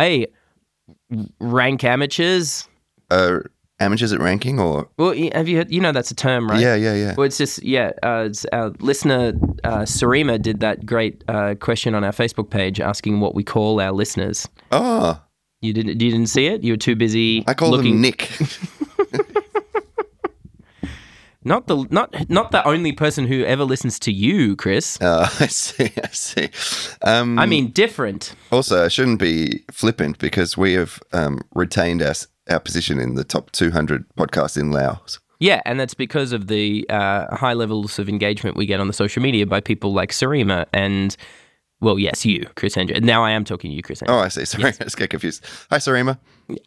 Hey, rank amateurs. Uh, amateurs at ranking, or Well, have you heard, you know that's a term, right? yeah, yeah, yeah. Well, it's just yeah. Uh, it's our listener uh, Sarima did that great uh, question on our Facebook page asking what we call our listeners. Oh, You didn't you didn't see it? You were too busy. I call looking. them Nick. Not the not not the only person who ever listens to you, Chris. Uh, I see, I see. Um, I mean, different. also, I shouldn't be flippant because we have um, retained our, our position in the top 200 podcasts in Laos. Yeah, and that's because of the uh, high levels of engagement we get on the social media by people like Sarima and, well, yes, you, Chris Andrew. Now I am talking to you, Chris Andrew. Oh, I see. Sorry, I just get confused. Hi, Sarima.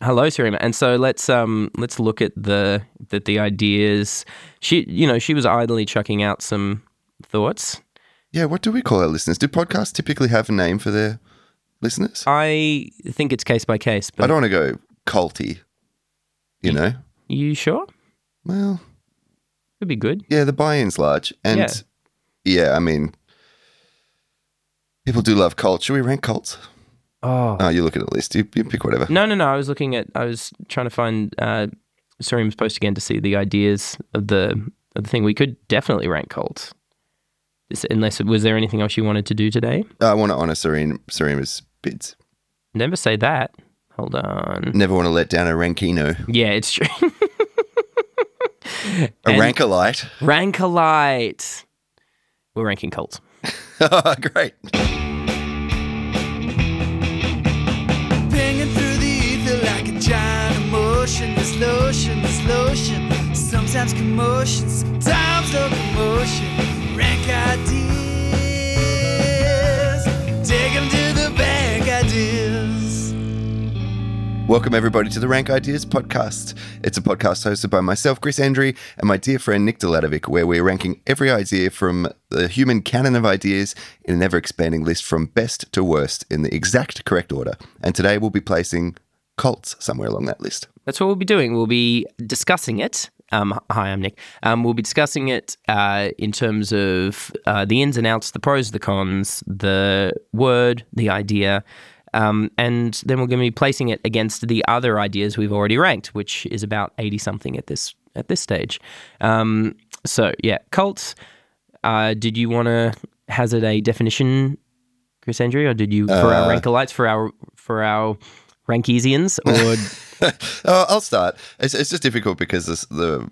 Hello, Sarima. And so let's um let's look at the that the ideas. She, you know, she was idly chucking out some thoughts. Yeah, what do we call our listeners? Do podcasts typically have a name for their listeners? I think it's case by case, But I don't want to go culty, you know? you sure? Well, it'd be good. yeah, the buy-in's large. And Yeah. yeah, I mean, people do love cults. Should we rank cults? Oh. Oh, you look at a list. You, you pick whatever. No, no, no. I was looking at. I was trying to find uh, Surima's post again to see the ideas of the of the thing. We could definitely rank cults. Unless was there anything else you wanted to do today? I want to honor Serene, Serena's bids. Never say that. Hold on. Never want to let down a rankino. Yeah, it's true. A And- rankolite. Rankalite. We're ranking cults. Great. Sometimes commotion, sometimes locomotion. Rank ideas. Take 'em to the bank, ideas. Welcome, everybody, to the Rank Ideas podcast. It's a podcast hosted by myself, Chris Andry, and my dear friend Nick Delatovic, where we're ranking every idea from the human canon of ideas in an ever expanding list from best to worst in the exact correct order. And today we'll be placing cults somewhere along that list. That's what we'll be doing. We'll be discussing it. Um, hi, I'm Nick. Um, we'll be discussing it uh, in terms of uh, the ins and outs, the pros, the cons, the word, the idea, um, and then we're going to be placing it against the other ideas we've already ranked, which is about eighty something at this at this stage. Um, so yeah, cults. Uh, did you want to hazard a definition, Chris Andrew, or did you for our Uh, rankalites for our for our rankesians or oh, I'll start. It's, it's just difficult because this, the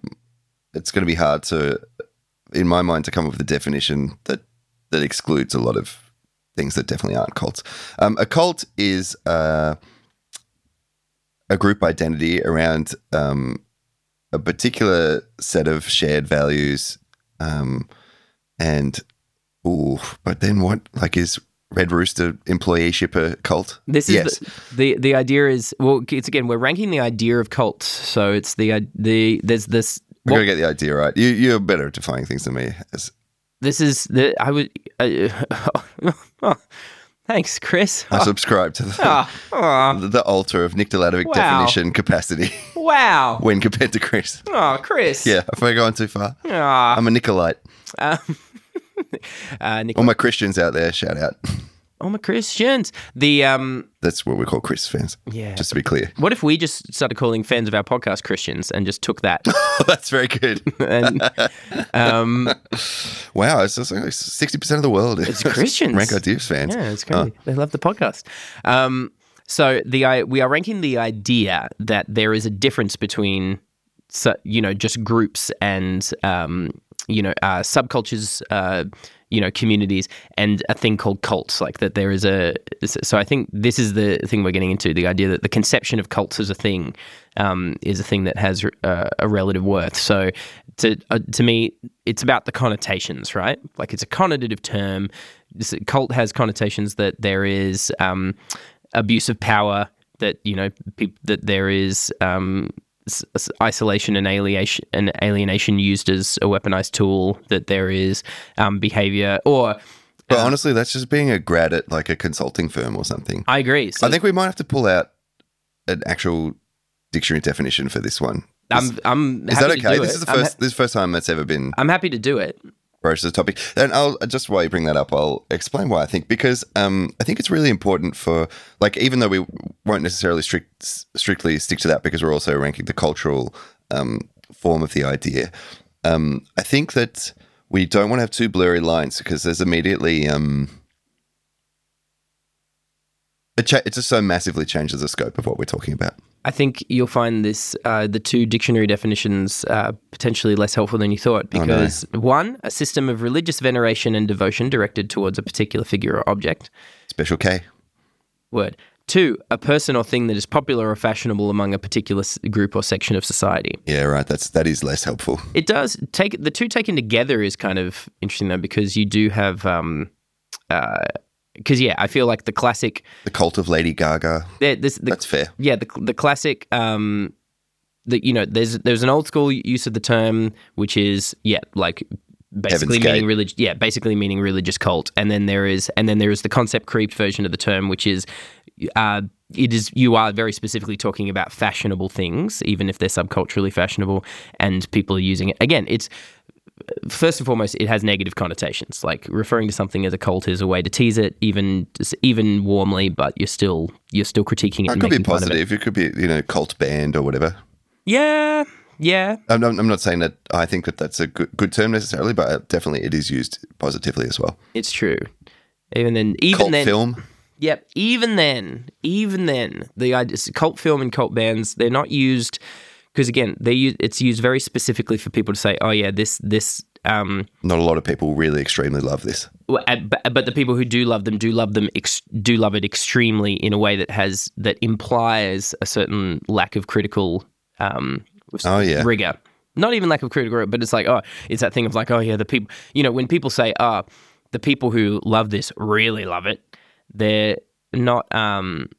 it's going to be hard to, in my mind, to come up with a definition that that excludes a lot of things that definitely aren't cults. Um, a cult is uh, a group identity around um, a particular set of shared values, um, and ooh, but then what? Like, is Red Rooster employeeship cult? This is yes. the, the the idea is well it's again we're ranking the idea of cults so it's the i- the there's this We're gonna get the idea right. You, you're better at defining things than me. As, this is the I would uh, oh, thanks Chris I subscribe to the, ah, the, the altar of Nick Delatovic Wow. definition capacity wow when compared to Chris. oh Chris Yeah, if we're going too far, I'm a Nicolite. um, uh, All my Christians out there, shout out. All my Christians the um That's what we call Chris fans. yeah Just to be clear. what if we just started calling fans of our podcast Christians and just took that That's very good. and um Wow, it's just like sixty percent of the world. Is? It's Christians. Rank Ideas fans. Yeah, it's crazy. They love the podcast. Um, so the I we are ranking the idea that there is a difference between, su- you know, just groups and um, you know uh, subcultures, uh, you know, communities, and a thing called cults. Like that, there is a. So I think this is the thing we're getting into: the idea that the conception of cults as a thing um, is a thing that has uh, a relative worth. So to uh, to me, it's about the connotations, right? Like it's a connotative term. This cult has connotations that there is um, abuse of power, that you know, peop that there is um, isolation and alienation and alienation used as a weaponized tool. That there is um, behavior, or But honestly, that's just being a grad at like a consulting firm or something. I agree. So I think we might have to pull out an actual dictionary definition for this one. I'm I'm Is happy that to okay? This it. is the I'm ha- first. this is the first time that's ever been I'm happy to do it. Broached as a topic. And I'll just while you bring that up, I'll explain why I think because um, I think it's really important for like even though we won't necessarily strict, strictly stick to that because we're also ranking the cultural um, form of the idea. Um, I think that we don't want to have two blurry lines because there's immediately um, cha- it just so massively changes the scope of what we're talking about. I think you'll find this uh, the two dictionary definitions uh, potentially less helpful than you thought Oh, no. because one, a system of religious veneration and devotion directed towards a particular figure or object. Special K. Word. Two, a person or thing that is popular or fashionable among a particular s- group or section of society. Yeah, right. That's that is less helpful. It does take the two taken together is kind of interesting though because you do have um because yeah I feel like the classic The cult of Lady Gaga. this the, That's fair. yeah the the classic um that you know there's there's an old school use of the term which is yeah like basically Heaven's meaning religious yeah basically meaning religious cult and then there is and then there is the concept creep version of the term which is uh it is you are very specifically talking about fashionable things even if they're subculturally fashionable and people are using it again it's first and foremost, it has negative connotations. Like referring to something as a cult is a way to tease it, even even warmly, but you're still you're still critiquing it. It could be of it. positive. It. could be you know cult band or whatever. Yeah, yeah. I'm not, I'm not saying that I think that that's a good, good term necessarily, but definitely it is used positively as well. It's true. Even then, even Cult then, film. Yep. Even then, even then, the cult film and cult bands, they're not used because again, they use it's used very specifically for people to say, oh yeah, this this. Um, Not a lot of people really extremely love this. uh, but, but the people who do love them do love them ex- do love it extremely in a way that has that implies a certain lack of critical um, Oh, yeah. rigor. Not even lack of critical rigor, but it's like oh, it's that thing of like oh yeah, the people you know when people say oh, the people who love this really love it, they're not um.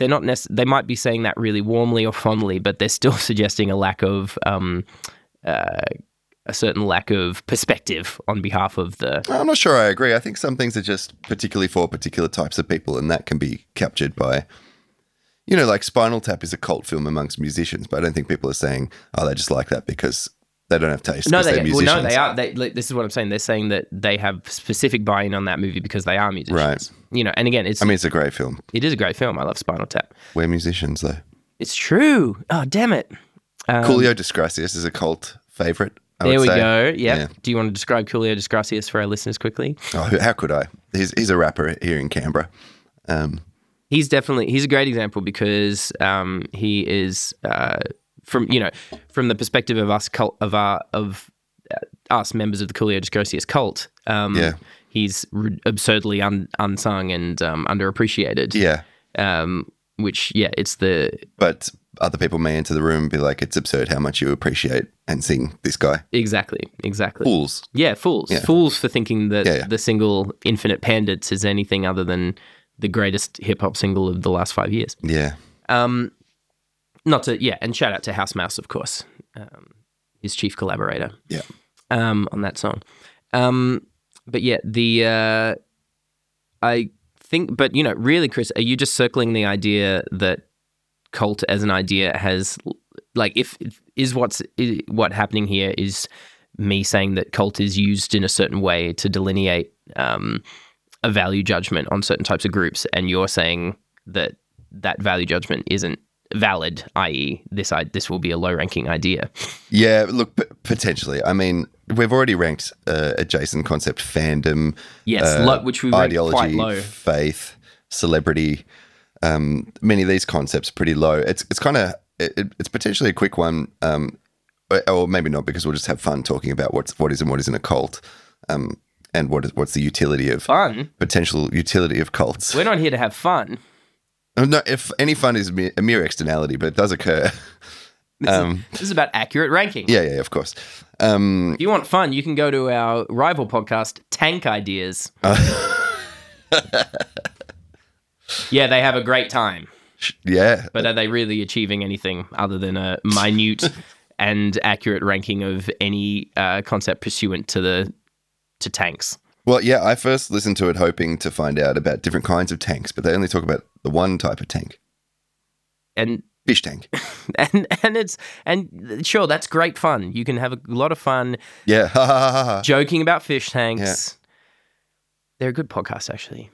They're not nec- They might be saying that really warmly or fondly, but they're still suggesting a lack of um, uh, a certain lack of perspective on behalf of the I'm not sure I agree. I think some things are just particularly for particular types of people, and that can be captured by, you know, like Spinal Tap is a cult film amongst musicians, but I don't think people are saying, oh, they just like that because they don't have taste. No, they they're well, no, they are. They, like, this is what I'm saying. They're saying that they have specific buy-in on that movie because they are musicians. Right. You know, and again, it's I mean, it's a great film. it is a great film. I love Spinal Tap. We're musicians, though. It's true. Oh, damn it. Um, Coolio Disgracius is a cult favorite. I There would we say. go. Yep. Yeah. Do you want to describe Coolio Disgracius for our listeners quickly? Oh, how could I? He's, he's a rapper here in Canberra. Um, He's definitely he's a great example because um, he is uh, from you know from the perspective of us cult of our of uh, us members of the Coolio Disgracius cult. Um, Yeah. He's r- absurdly un- unsung and um, underappreciated. yeah, um, which yeah, it's the but other people may enter the room and be like, it's absurd how much you appreciate and sing this guy. exactly, exactly. Fools. Yeah, fools, Yeah. fools for thinking that Yeah, yeah. the single "Infinite Pandits" is anything other than the greatest hip hop single of the last five years. Yeah. Um, not to yeah, and shout out to House Mouse, of course, um, his chief collaborator. Yeah. um, on that song. Um, but yeah, the uh, I think, but you know, really, Chris, are you just circling the idea that cult as an idea has like if is what's is, what happening here is me saying that cult is used in a certain way to delineate um, a value judgment on certain types of groups, and you're saying that that value judgment isn't valid, i.e., this I, this will be a low ranking idea. Yeah, look, p- potentially. I mean, we've already ranked uh, adjacent concept fandom, Yes, uh, lo- which we ranked quite ideology, low. faith, celebrity. Um, many of these concepts pretty low. It's it's kind of it- it's potentially a quick one, um, or, or maybe not because we'll just have fun talking about what's what is and what isn't a cult, um, and what is what's the utility of Fun. potential utility of cults. We're not here to have fun. Uh, No, if any fun is mere, a mere externality, but it does occur. um, This is about accurate ranking. yeah, yeah, of course. Um, If you want fun, you can go to our rival podcast, Tank Ideas. yeah, they have a great time, yeah, but are they really achieving anything other than a minute and accurate ranking of any uh, concept pursuant to the to tanks? Well, yeah, I first listened to it hoping to find out about different kinds of tanks, but they only talk about the one type of tank, And fish tank. and and it's and sure that's great fun. You can have a lot of fun Yeah, joking about fish tanks. They're a good podcast, actually.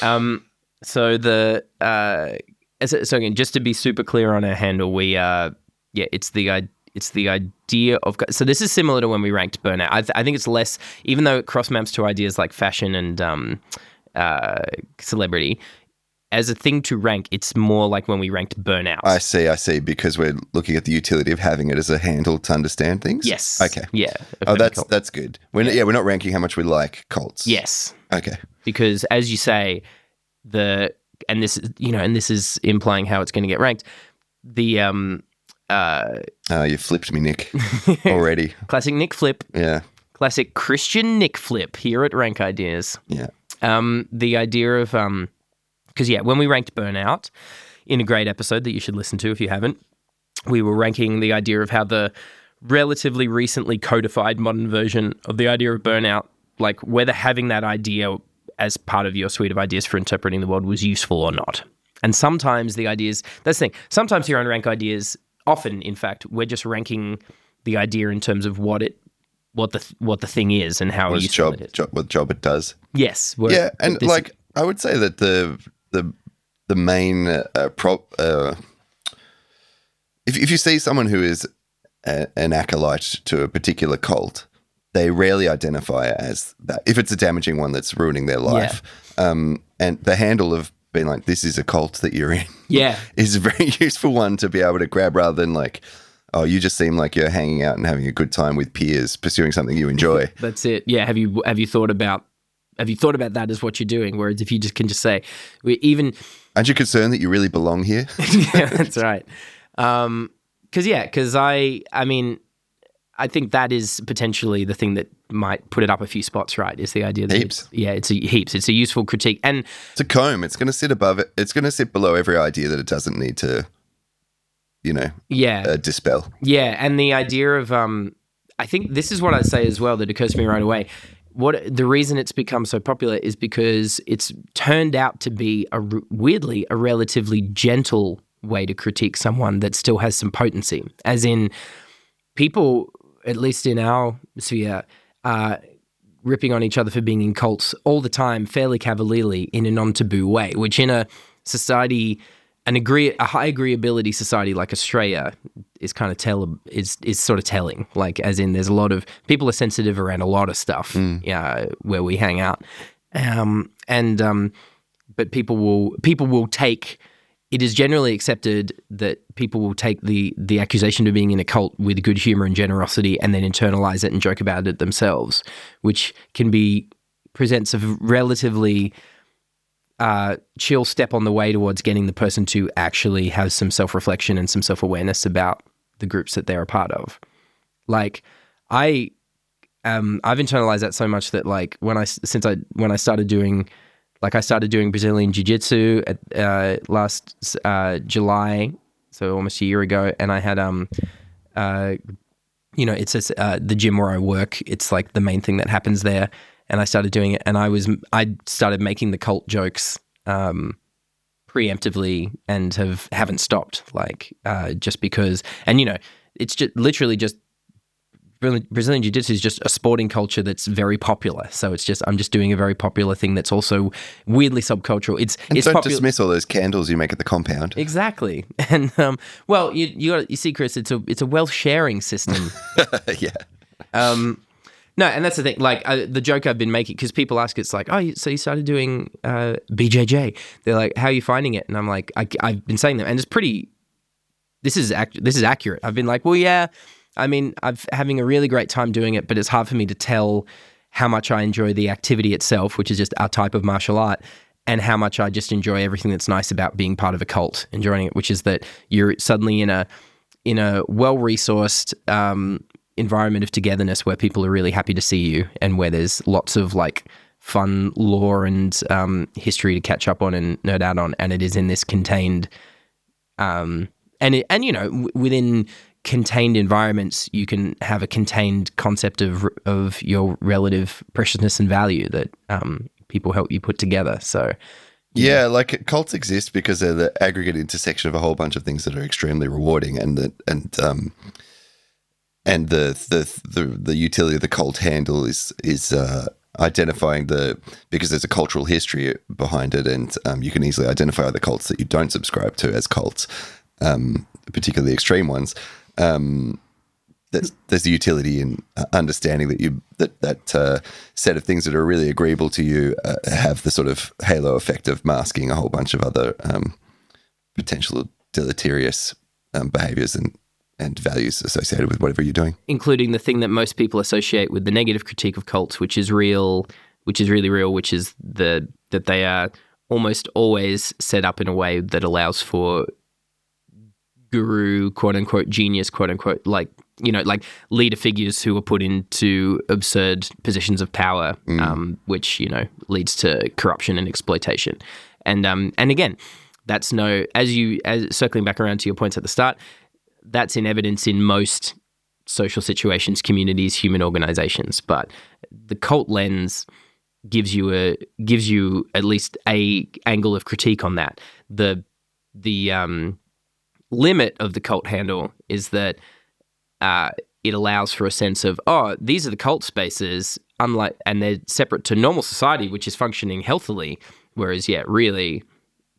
Um, so the uh, so again, just to be super clear on our handle, we uh, yeah, it's the it's the idea of so this is similar to when we ranked burnout. I, th- I think it's less, even though it cross maps to ideas like fashion and um, uh, celebrity. As a thing to rank, it's more like when we ranked burnout. I see, I see, because we're looking at the utility of having it as a handle to understand things. yes. Okay. Yeah. Oh, that's Cult. that's good. We're yeah. we're not ranking how much we like cults. yes. Okay. because as you say the and this you know and this is implying how it's going to get ranked the um uh Uh, you flipped me, Nick, already. classic nick flip Yeah. classic christian nick flip here at rank ideas Yeah. um the idea of um because yeah when we ranked burnout in a great episode that you should listen to if you haven't we were ranking the idea of how the relatively recently codified modern version of the idea of burnout like whether having that idea as part of your suite of ideas for interpreting the world was useful or not and sometimes the ideas that's the thing sometimes here on rank ideas often in fact we're just ranking the idea in terms of what it what the what the thing is and how What job, it is job, what job it does. yes yeah, and this- like I would say that the the the main uh, prop. Uh, if if you see someone who is a, an acolyte to a particular cult, they rarely identify as that. If it's a damaging one that's ruining their life, um, and the handle of being like, "This is a cult that you're in," yeah is a very useful one to be able to grab rather than like. Oh, you just seem like you're hanging out and having a good time with peers, pursuing something you enjoy. That's it. Yeah. Have you have you thought about have you thought about that as what you're doing? Whereas if you just can just say, we even Aren't you concerned that you really belong here? yeah, that's right. Um, because yeah, because I I mean, I think that is potentially the thing that might put it up a few spots. Right? Is the idea that Heaps. it's- yeah, it's a heaps. It's a useful critique, and It's a comb. It's going to sit above it. It's going to sit below every idea that it doesn't need to, you know, yeah, uh, dispel. Yeah, and the idea of um, I think this is what I say as well that occurs to me right away. What the reason it's become so popular is because it's turned out to be a weirdly a relatively gentle way to critique someone that still has some potency, as in people, at least in our sphere, are ripping on each other for being in cults all the time, fairly cavalierly in a non-taboo way, which in a society, an agree a high agreeability society like Australia is kind of tell is is sort of telling. Like as in, there's a lot of people are sensitive around a lot of stuff. Yeah, where we hang out, um, and um, but people will people will take. It is generally accepted that people will take the the accusation of being in a cult with good humor and generosity, and then internalize it and joke about it themselves, which can be presents a relatively uh, chill step on the way towards getting the person to actually have some self reflection and some self awareness about the groups that they're a part of. Like I, um, I've internalized that so much that like when I since I when I started doing, like I started doing Brazilian Jiu Jitsu uh, last uh, July, so almost a year ago, and I had um, uh, you know, it's uh, the gym where I work. It's like the main thing that happens there. And I started doing it, and I was I started making the cult jokes um, preemptively and have haven't stopped. Like uh, just because, and you know, it's just literally just Brazilian Brazilian Jiu-Jitsu is just a sporting culture that's very popular. So it's just I'm just doing a very popular thing that's also weirdly subcultural. It's And it's don't popular. dismiss all those candles you make at the compound. Exactly, and um, well, you you got you see, Chris, it's a it's a wealth sharing system. yeah. Um, no, and that's the thing. Like uh, the joke I've been making, because people ask, it's like, oh, so you started doing uh, BJJ? They're like, how are you finding it? And I'm like, I, I've been saying that, and it's pretty. This is ac- this is accurate. I've been like, well, yeah. I mean, I'm having a really great time doing it, but it's hard for me to tell how much I enjoy the activity itself, which is just our type of martial art, and how much I just enjoy everything that's nice about being part of a cult and joining it, which is that you're suddenly in a in a well resourced um, environment of togetherness where people are really happy to see you and where there's lots of like fun lore and um, history to catch up on and nerd out on, and it is in this contained um, and it, and you know w- within contained environments you can have a contained concept of of your relative preciousness and value that um, people help you put together. So Yeah, like cults exist because they're the aggregate intersection of a whole bunch of things that are extremely rewarding, and the and um and the the the, the utility of the cult handle is is uh identifying the because there's a cultural history behind it, and um, you can easily identify the cults that you don't subscribe to as cults, um, particularly extreme ones. Um, there's, there's the utility in uh, understanding that you that that uh, set of things that are really agreeable to you uh, have the sort of halo effect of masking a whole bunch of other um, potential deleterious um, behaviors and and values associated with whatever you're doing. including the thing that most people associate with the negative critique of cults, which is real, which is really real, which is the that they are almost always set up in a way that allows for guru, quote unquote, genius, quote unquote, like you know, like leader figures who are put into absurd positions of power, um, which you know leads to corruption and exploitation. And um, and again, that's no as you as circling back around to your points at the start, that's in evidence in most social situations, communities, human organizations. But the cult lens gives you a gives you at least a angle of critique on that. The the um, limit of the cult handle is that uh, it allows for a sense of oh these are the cult spaces unlike and they're separate to normal society which is functioning healthily whereas yeah really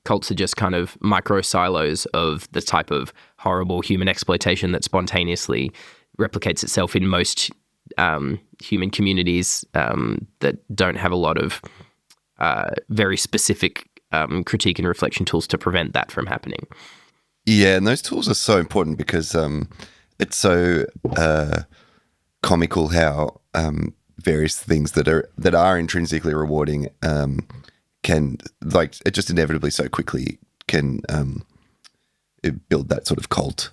cults are just kind of micro silos of the type of horrible human exploitation that spontaneously replicates itself in most um, human communities um, that don't have a lot of uh, very specific um, critique and reflection tools to prevent that from happening. Yeah, and those tools are so important because um, it's so uh, comical how um, various things that are that are intrinsically rewarding um, can like it just inevitably so quickly can um, build that sort of cult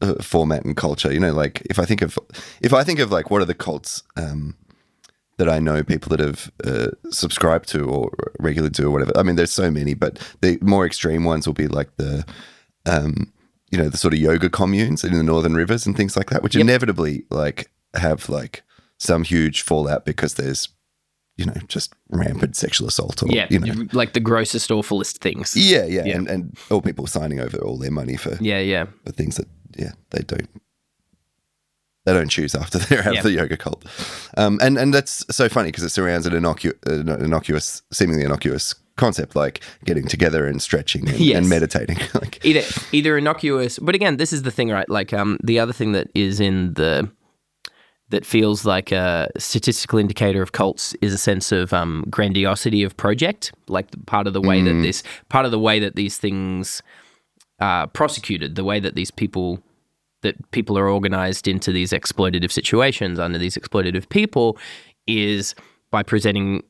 uh, format and culture. You know, like if I think of if I think of like what are the cults um, that I know people that have uh, subscribed to or regularly do or whatever. I mean, there's so many, but the more extreme ones will be like the um, you know, the sort of yoga communes in the northern rivers and things like that, which Yep. inevitably like have like some huge fallout because there's, you know, just rampant sexual assault or Yeah, you know. like the grossest, awfulest things. Yeah, yeah, Yeah. And, and all people signing over all their money for, Yeah, yeah. for things that yeah, they don't they don't choose after they're out Yeah. of the yoga cult. Um, and and that's so funny because it surrounds an, innocu- an innocuous, seemingly innocuous concept like getting together and stretching and, Yes. and meditating. like either either innocuous but again this is the thing right like um the other thing that is in the that feels like a statistical indicator of cults is a sense of um, grandiosity of project like part of the way that this part of the way that these things are prosecuted the way that these people that people are organized into these exploitative situations under these exploitative people is by presenting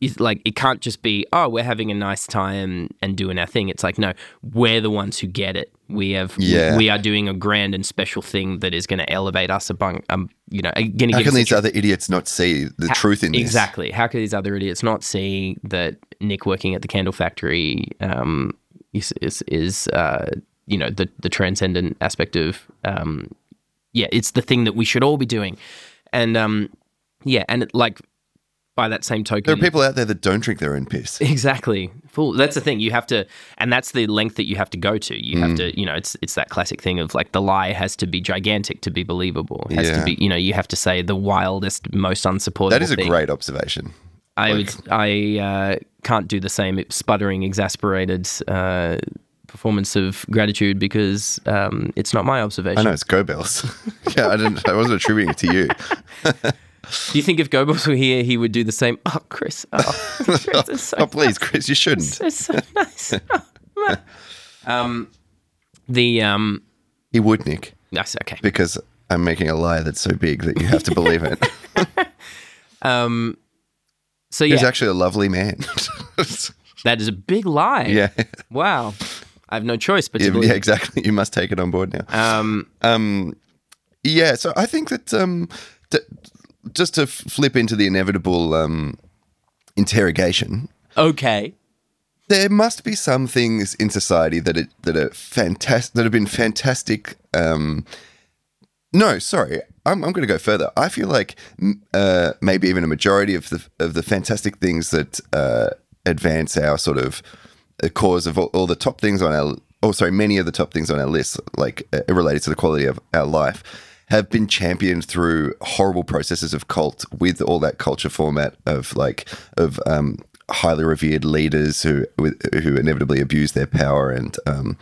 is like it can't just be oh we're having a nice time and doing our thing it's like no we're the ones who get it we have Yeah. we are doing a grand and special thing that is going to elevate us among um you know going how can these tr- other idiots not see the truth in this? exactly how can these other idiots not see that nick working at the candle factory um is is, is uh you know the the transcendent aspect of um yeah it's the thing that we should all be doing and um yeah and it, like by that same token There are people out there that don't drink their own piss. Exactly. Full. That's the thing. You have to, and that's the length that you have to go to. You have Mm. to, you know, it's it's that classic thing of like the lie has to be gigantic to be believable. It has Yeah. to be, you know, you have to say the wildest, most unsupportable. That is a thing. great observation. I would. I uh, can't do the same sputtering, exasperated uh, performance of gratitude because um, it's not my observation. I know it's Goebbels. yeah, I didn't. I wasn't attributing it to you. Do you think if Goebbels were here, he would do the same? Oh, Chris. Oh, Chris, so oh, please, Chris, you shouldn't. It's so nice. um, the um, He would, Nick, that's okay. because I'm making a lie that's so big that you have to believe it. Um, so He's actually a lovely man. that is a big lie. yeah, Wow. I have no choice but to yeah, believe. yeah, exactly. You must take it on board now. Um, Um, yeah, so I think that um, t- just to f- flip into the inevitable um, interrogation, okay. there must be some things in society that are, that are fantastic that have been fantastic. Um, no, sorry, I'm, I'm going to go further. I feel like uh, maybe even a majority of the of the fantastic things that uh, advance our sort of uh, cause of all, all the top things on our, oh sorry, many of the top things on our list, like uh, related to the quality of our life, have been championed through horrible processes of cult with all that culture format of like of um, highly revered leaders who who inevitably abuse their power and um,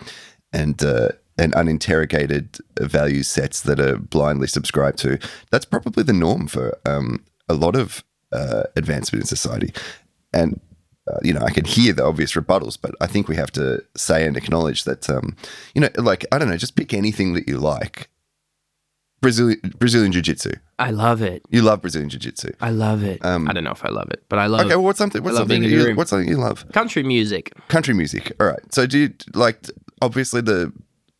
and uh, and uninterrogated value sets that are blindly subscribed to. That's probably the norm for um, a lot of uh, advancement in society. And uh, you know, I can hear the obvious rebuttals, but I think we have to say and acknowledge that, um, you know, like I don't know, just pick anything that you like. Brazilian Brazilian Jiu Jitsu. I love it. You love Brazilian Jiu Jitsu. I love it. Um, I don't know if I love it, but I love Okay, well, what's something? What's I something? being that in the You, what's something you love? country music. Country music. All right. So do you like? Obviously, the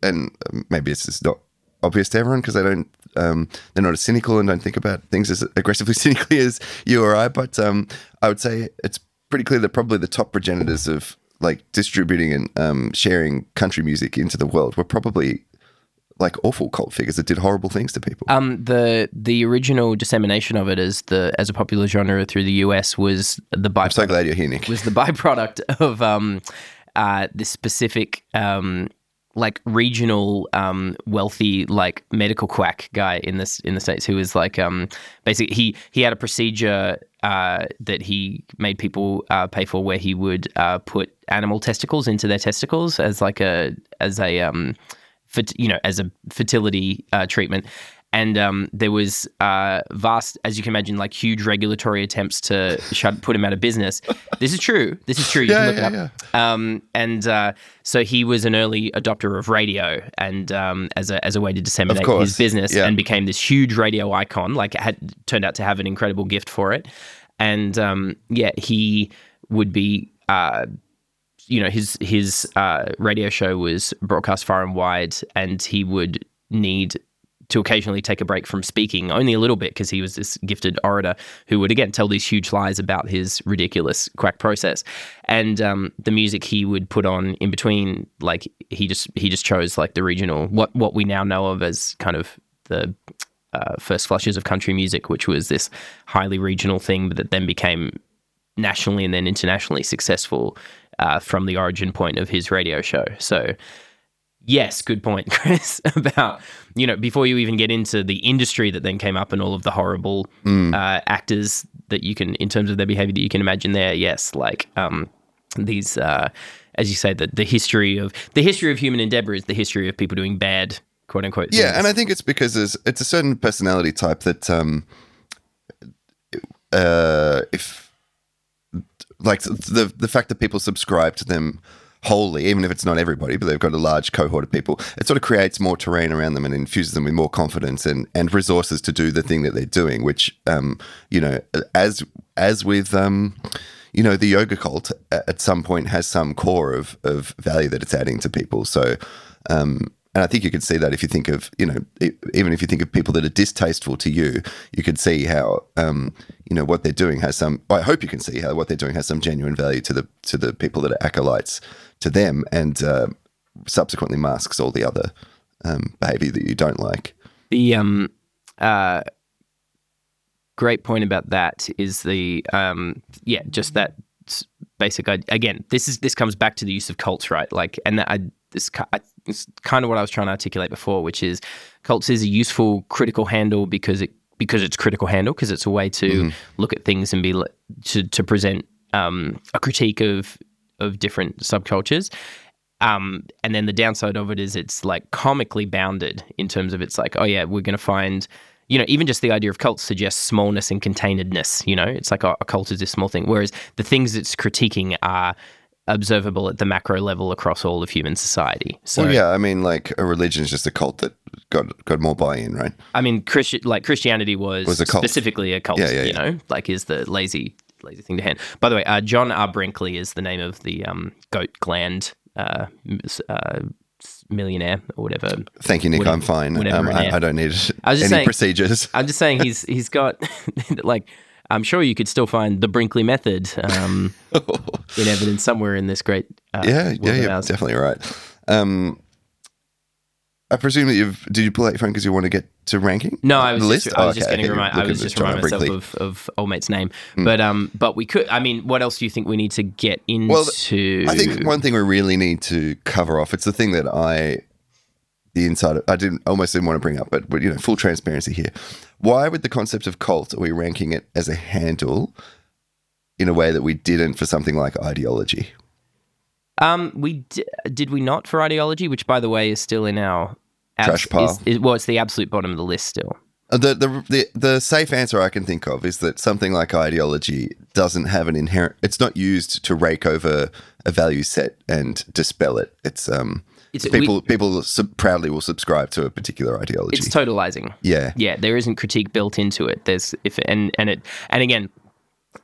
and maybe it's just not obvious to everyone because they don't. Um, they're not as cynical and don't think about things as aggressively cynically as you or I. But um, I would say it's pretty clear that probably the top progenitors of like distributing and um, sharing country music into the world were probably like awful cult figures that did horrible things to people. Um, the the original dissemination of it as the as a popular genre through the US was the byproduct I'm so glad you're here, Nick. was the byproduct of um, uh, this specific um, like regional um, wealthy like medical quack guy in this in the states who was like um, basically he he had a procedure uh, that he made people uh, pay for where he would uh, put animal testicles into their testicles as like a as a um, you know as a fertility uh, treatment. And um, there was uh, vast, as you can imagine, like huge regulatory attempts to shut, put him out of business. This is true. This is true. You Yeah, can look yeah, it up. Um, and uh, so he was an early adopter of radio, and um, as a as a way to disseminate his business, yeah. and became this huge radio icon. Like it had turned out to have an incredible gift for it, and um, yeah, he would be. Uh, you know his his uh, radio show was broadcast far and wide, and he would need to occasionally take a break from speaking, only a little bit, because he was this gifted orator who would again tell these huge lies about his ridiculous quack process, and um, the music he would put on in between, like he just he just chose like the regional what what we now know of as kind of the uh, first flushes of country music, which was this highly regional thing that then became nationally and then internationally successful uh, from the origin point of his radio show. So, yes, good point, Chris, about, you know, before you even get into the industry that then came up and all of the horrible uh, actors that you can, in terms of their behavior that you can imagine there, yes, like um, these, uh, as you say, the, the history of, the history of human endeavor is the history of people doing bad, quote unquote. Yeah, things. and I think it's because there's it's a certain personality type that um uh if like the the fact that people subscribe to them wholly, even if it's not everybody, but they've got a large cohort of people, it sort of creates more terrain around them and infuses them with more confidence and, and resources to do the thing that they're doing, which um, you know, as as with um you know, the yoga cult at some point has some core of of value that it's adding to people. So um and I think you can see that if you think of, you know, even if you think of people that are distasteful to you, you can see how, um, you know, what they're doing has some. I hope you can see how what they're doing has some genuine value to the to the people that are acolytes to them, and uh, subsequently masks all the other um, behavior that you don't like. The um, uh, great point about that is the um, yeah, just that basic. Again, this is this comes back to the use of cults, right? Like, and I this ki- I, it's kind of what I was trying to articulate before, which is cults is a useful critical handle because it because it's critical handle because it's a way to look at things and be to to present um, a critique of of different subcultures. Um, and then the downside of it is it's like comically bounded in terms of it's like, oh yeah, we're going to find, you know, even just the idea of cults suggests smallness and containedness. You know, it's like oh, a cult is this small thing, whereas the things it's critiquing are observable at the macro level across all of human society. So well, yeah, I mean, like a religion is just a cult that got got more buy-in, right? I mean, Christi- like Christianity was, Was a cult. specifically a cult. Yeah, yeah, you yeah. know, like is the lazy lazy thing to hand. By the way, uh, John R. Brinkley is the name of the um, goat gland uh, uh, millionaire or whatever. Thank you, Nick. Whatever- I'm fine. Um, I. I don't need I was any just saying- procedures. I'm just saying he's he's got like I'm sure you could still find the Brinkley method um, in evidence somewhere in this great uh, yeah, yeah, ours. definitely right. Um, I presume that you've did you pull out your phone because you want to get to ranking? No, I was the just, list. I Oh, just okay. getting I remind, I was just reminding myself of, of old mate's name, but um, but we could. I mean, what else do you think we need to get into? Well, I think one thing we really need to cover off. It's the thing that I the inside. Of, I didn't almost didn't want to bring up, but, but you know, full transparency here. Why, with the concept of cult, are we ranking it as a handle in a way that we didn't for something like ideology? Um, we d- did we not for ideology, which by the way is still in our abs- Trash pile. Is, is, well, it's the absolute bottom of the list still. Uh, The, the the the safe answer I can think of is that something like ideology doesn't have an inherent. It's not used to rake over a value set and dispel it. It's um It's- people we- people sub- proudly will subscribe to a particular ideology. It's totalizing. yeah, Yeah, there isn't critique built into it. There's if and and it and again,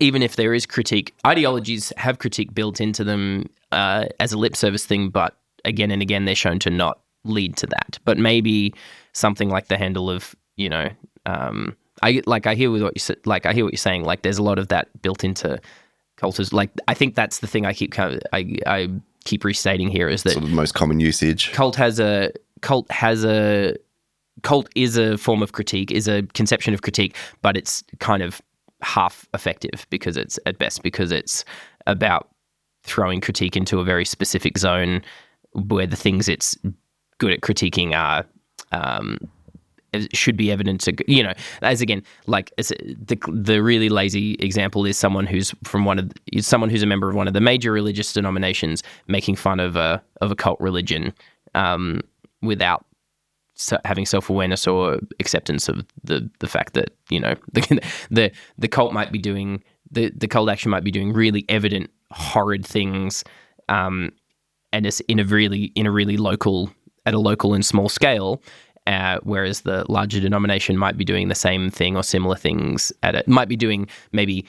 even if there is critique, ideologies have critique built into them uh, as a lip service thing, but again and again they're shown to not lead to that. But maybe something like the handle of you know, um, I like I hear what you. Like I hear what you're saying. Like there's a lot of that built into cultures. Like I think that's the thing I keep kind of, I I keep restating here is that sort of the most common usage. cult has a cult has a cult is a form of critique is a conception of critique but it's kind of half effective because it's at best because it's about throwing critique into a very specific zone where the things it's good at critiquing are um, should be evident to you know as again like the the really lazy example is someone who's from one of is someone who's a member of one of the major religious denominations making fun of a of a cult religion um, without having self awareness or acceptance of the the fact that you know the the the cult might be doing the the cult action might be doing really evident horrid things um, and it's in a really in a really local at a local and small scale uh, whereas the larger denomination might be doing the same thing or similar things at it might be doing maybe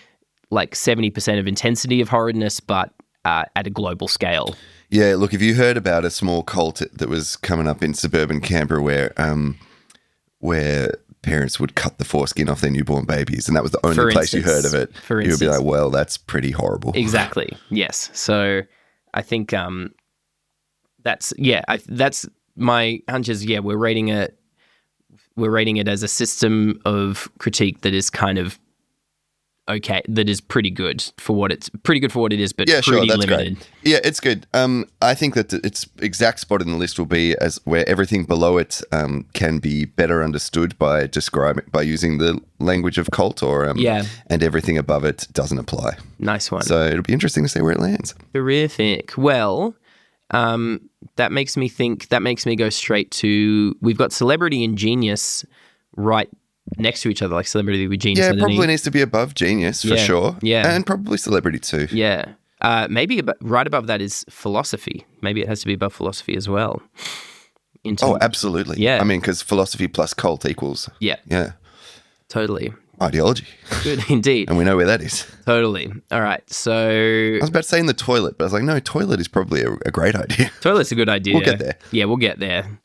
like 70% of intensity of horridness but uh, at a global scale Yeah, look, if you heard about a small cult that was coming up in suburban Canberra where um where parents would cut the foreskin off their newborn babies and that was the only For place you heard of it, For you would be like, well, that's pretty horrible. Exactly. Yes. So I think um, that's yeah. I, that's my hunch is yeah. We're rating it. We're rating it as a system of critique that is kind of okay. That is pretty good for what it's pretty good for what it is, but yeah, sure, pretty that's limited. great. Yeah, it's good. Um, I think that its exact spot in the list will be as where everything below it um, can be better understood by describing by using the language of cult, or um, Yeah. and everything above it doesn't apply. Nice one. So it'll be interesting to see where it lands. Terrific. Well, um, that makes me think. That makes me go straight to. We've got celebrity and genius right next to each other, like celebrity with genius. Yeah, underneath. probably needs to be above genius for Yeah, sure. yeah. and probably celebrity too. Yeah. Uh, maybe ab- right above that is philosophy. Maybe it has to be above philosophy as well. Oh, absolutely. Yeah. I mean, because philosophy plus cult equals yeah, yeah totally. ideology, Good indeed. and we know where that is. Totally. All right. So, I was about to say in the toilet, but I was like, no, toilet is probably a, a great idea. toilet's a good idea. We'll get there. Yeah, we'll get there.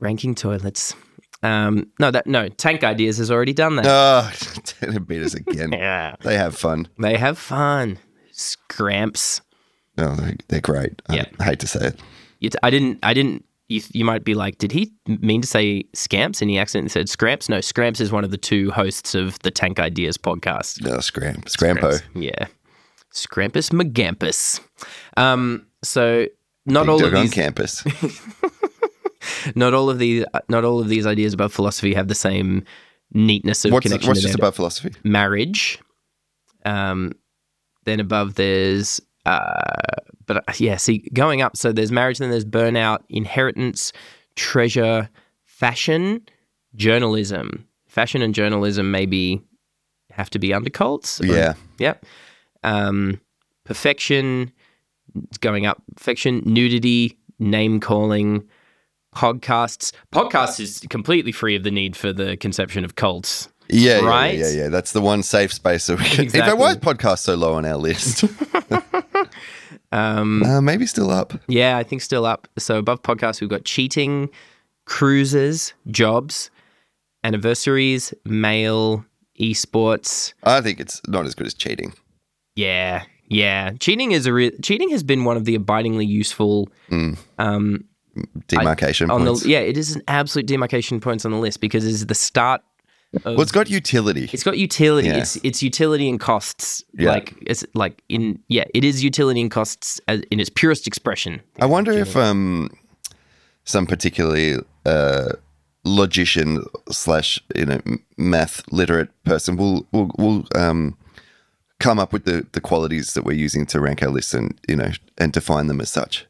Ranking toilets. Um, no, that no. Tank ideas has already done that. Oh, they beat us again. Yeah. They have fun. They have fun. Scramps. Oh, they're, they're great. I- Yeah. I hate to say it. You t- I didn't. I didn't. You, you might be like, did he mean to say scamps? And he accidentally said scramps. No, scramps is one of the two hosts of the Tank Ideas podcast. No, scram, scrampo. Yeah. Scrampus Magampus. Um, so not Big all dog of on campus. not all of these not all of these ideas about philosophy have the same neatness of what's connection what's just above philosophy? marriage. Um then above there's uh but uh, yeah, see going up so there's marriage then there's burnout, inheritance, treasure, fashion, journalism. Fashion and journalism maybe have to be under cults. or- Yeah. Yep. Um, perfection, it's going up. Perfection, nudity, name calling, podcasts. Podcasts is completely free of the need for the conception of cults. Yeah, yeah, Right? yeah, yeah, yeah. That's the one safe space so we can. Exactly. why is podcast so low on our list? Um, uh, maybe still up. yeah, I think still up. So above podcasts, we've got cheating, cruises, jobs, anniversaries, mail, esports. I think it's not as good as cheating. Yeah, yeah. Cheating is a real. Cheating has been one of the abidingly useful um, Demarcation on points. the yeah it is an absolute demarcation points on the list because it's the start of well, it's got utility. it's got utility Yeah. it's it's utility and costs Yeah. like it's like in yeah it is utility and costs as, in its purest expression I wonder if um, some particularly uh, logician slash you know math literate person will will will um, come up with the the qualities that we're using to rank our lists and you know and define them as such.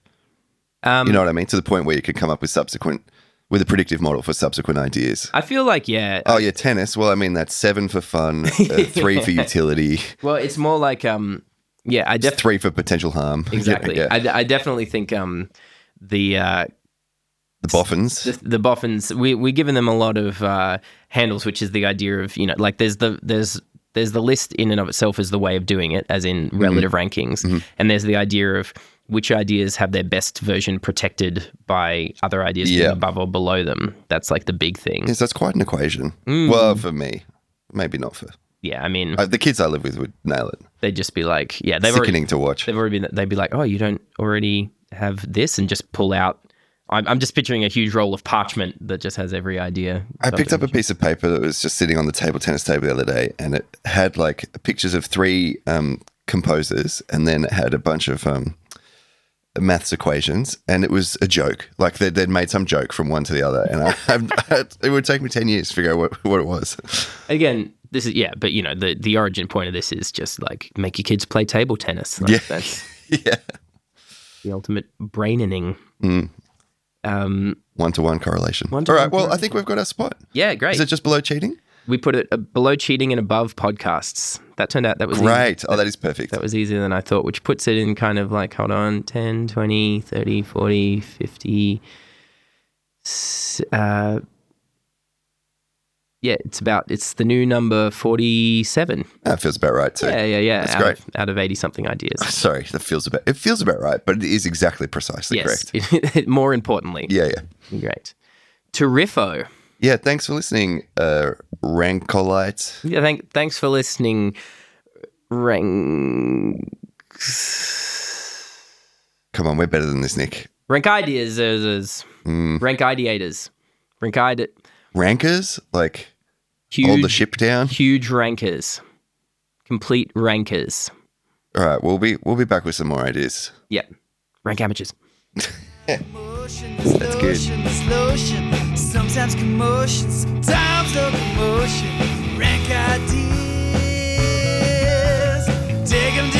Um, You know what I mean? To the point where you can come up with subsequent with a predictive model for subsequent ideas. I feel like yeah. Oh yeah, tennis. Well, I mean that's seven for fun, uh, three for utility, Well, it's more like um, yeah. I definitely three for potential harm. exactly. Yeah, yeah. I, I definitely think um, the uh, the boffins. the, the boffins we we're giving them a lot of uh, handles, which is the idea of you know like there's the there's there's the list in and of itself as the way of doing it, as in Mm-hmm. relative rankings, and there's the idea of which ideas have their best version protected by other ideas being above or below them. That's like the big thing. yes, that's quite an equation. Mm. Well, for me, maybe not for Yeah, I mean, uh, the kids I live with. Would nail it. they'd just be like, yeah, they've already, Sickening to watch. they've already been, they'd be like, oh, you don't already have this, and just pull out. I'm, I'm just picturing a huge roll of parchment that just has every idea. I picked up a piece of paper that was just sitting on the table tennis table the other day, and it had like pictures of three um, composers, and then it had a bunch of um, maths equations, and it was a joke. Like they'd, they'd made some joke from one to the other, and I, I, it would take me ten years to figure out what, what it was. Again, this is yeah, but you know the the origin point of this is just like make your kids play table tennis. Like, Yeah. that's yeah, the ultimate braining. Um, one to one correlation. All One-to-one. Well, I think we've got our spot. yeah, great. Is it just below cheating? We put it uh, below cheating and above podcasts. That turned out that was easy. Great. Oh, that is perfect. That was easier than I thought, which puts it in kind of like, hold on, 10, 20, 30, 40, 50. Uh, yeah, it's about, it's the new number 47. That feels about right too. Yeah, yeah, yeah. That's out great. Of, out of 80 something ideas. Sorry, that feels about. It feels about right, but it is exactly precisely yes. correct. More importantly. Yeah, yeah. Great. Terrifo. Yeah, thanks for listening, uh, Rankolite. Yeah, thank, thanks for listening. Rank, Come on, we're better than this, Nick. rank ideas. Mm. Rank ideators. Rank ide- Rankers, like huge, hold the ship down. huge rankers. Complete rankers. All right, we'll be we'll be back with some more ideas. Yep. Rank amateurs. That's good. lotion, this storms of emotion, rank ideas. Take them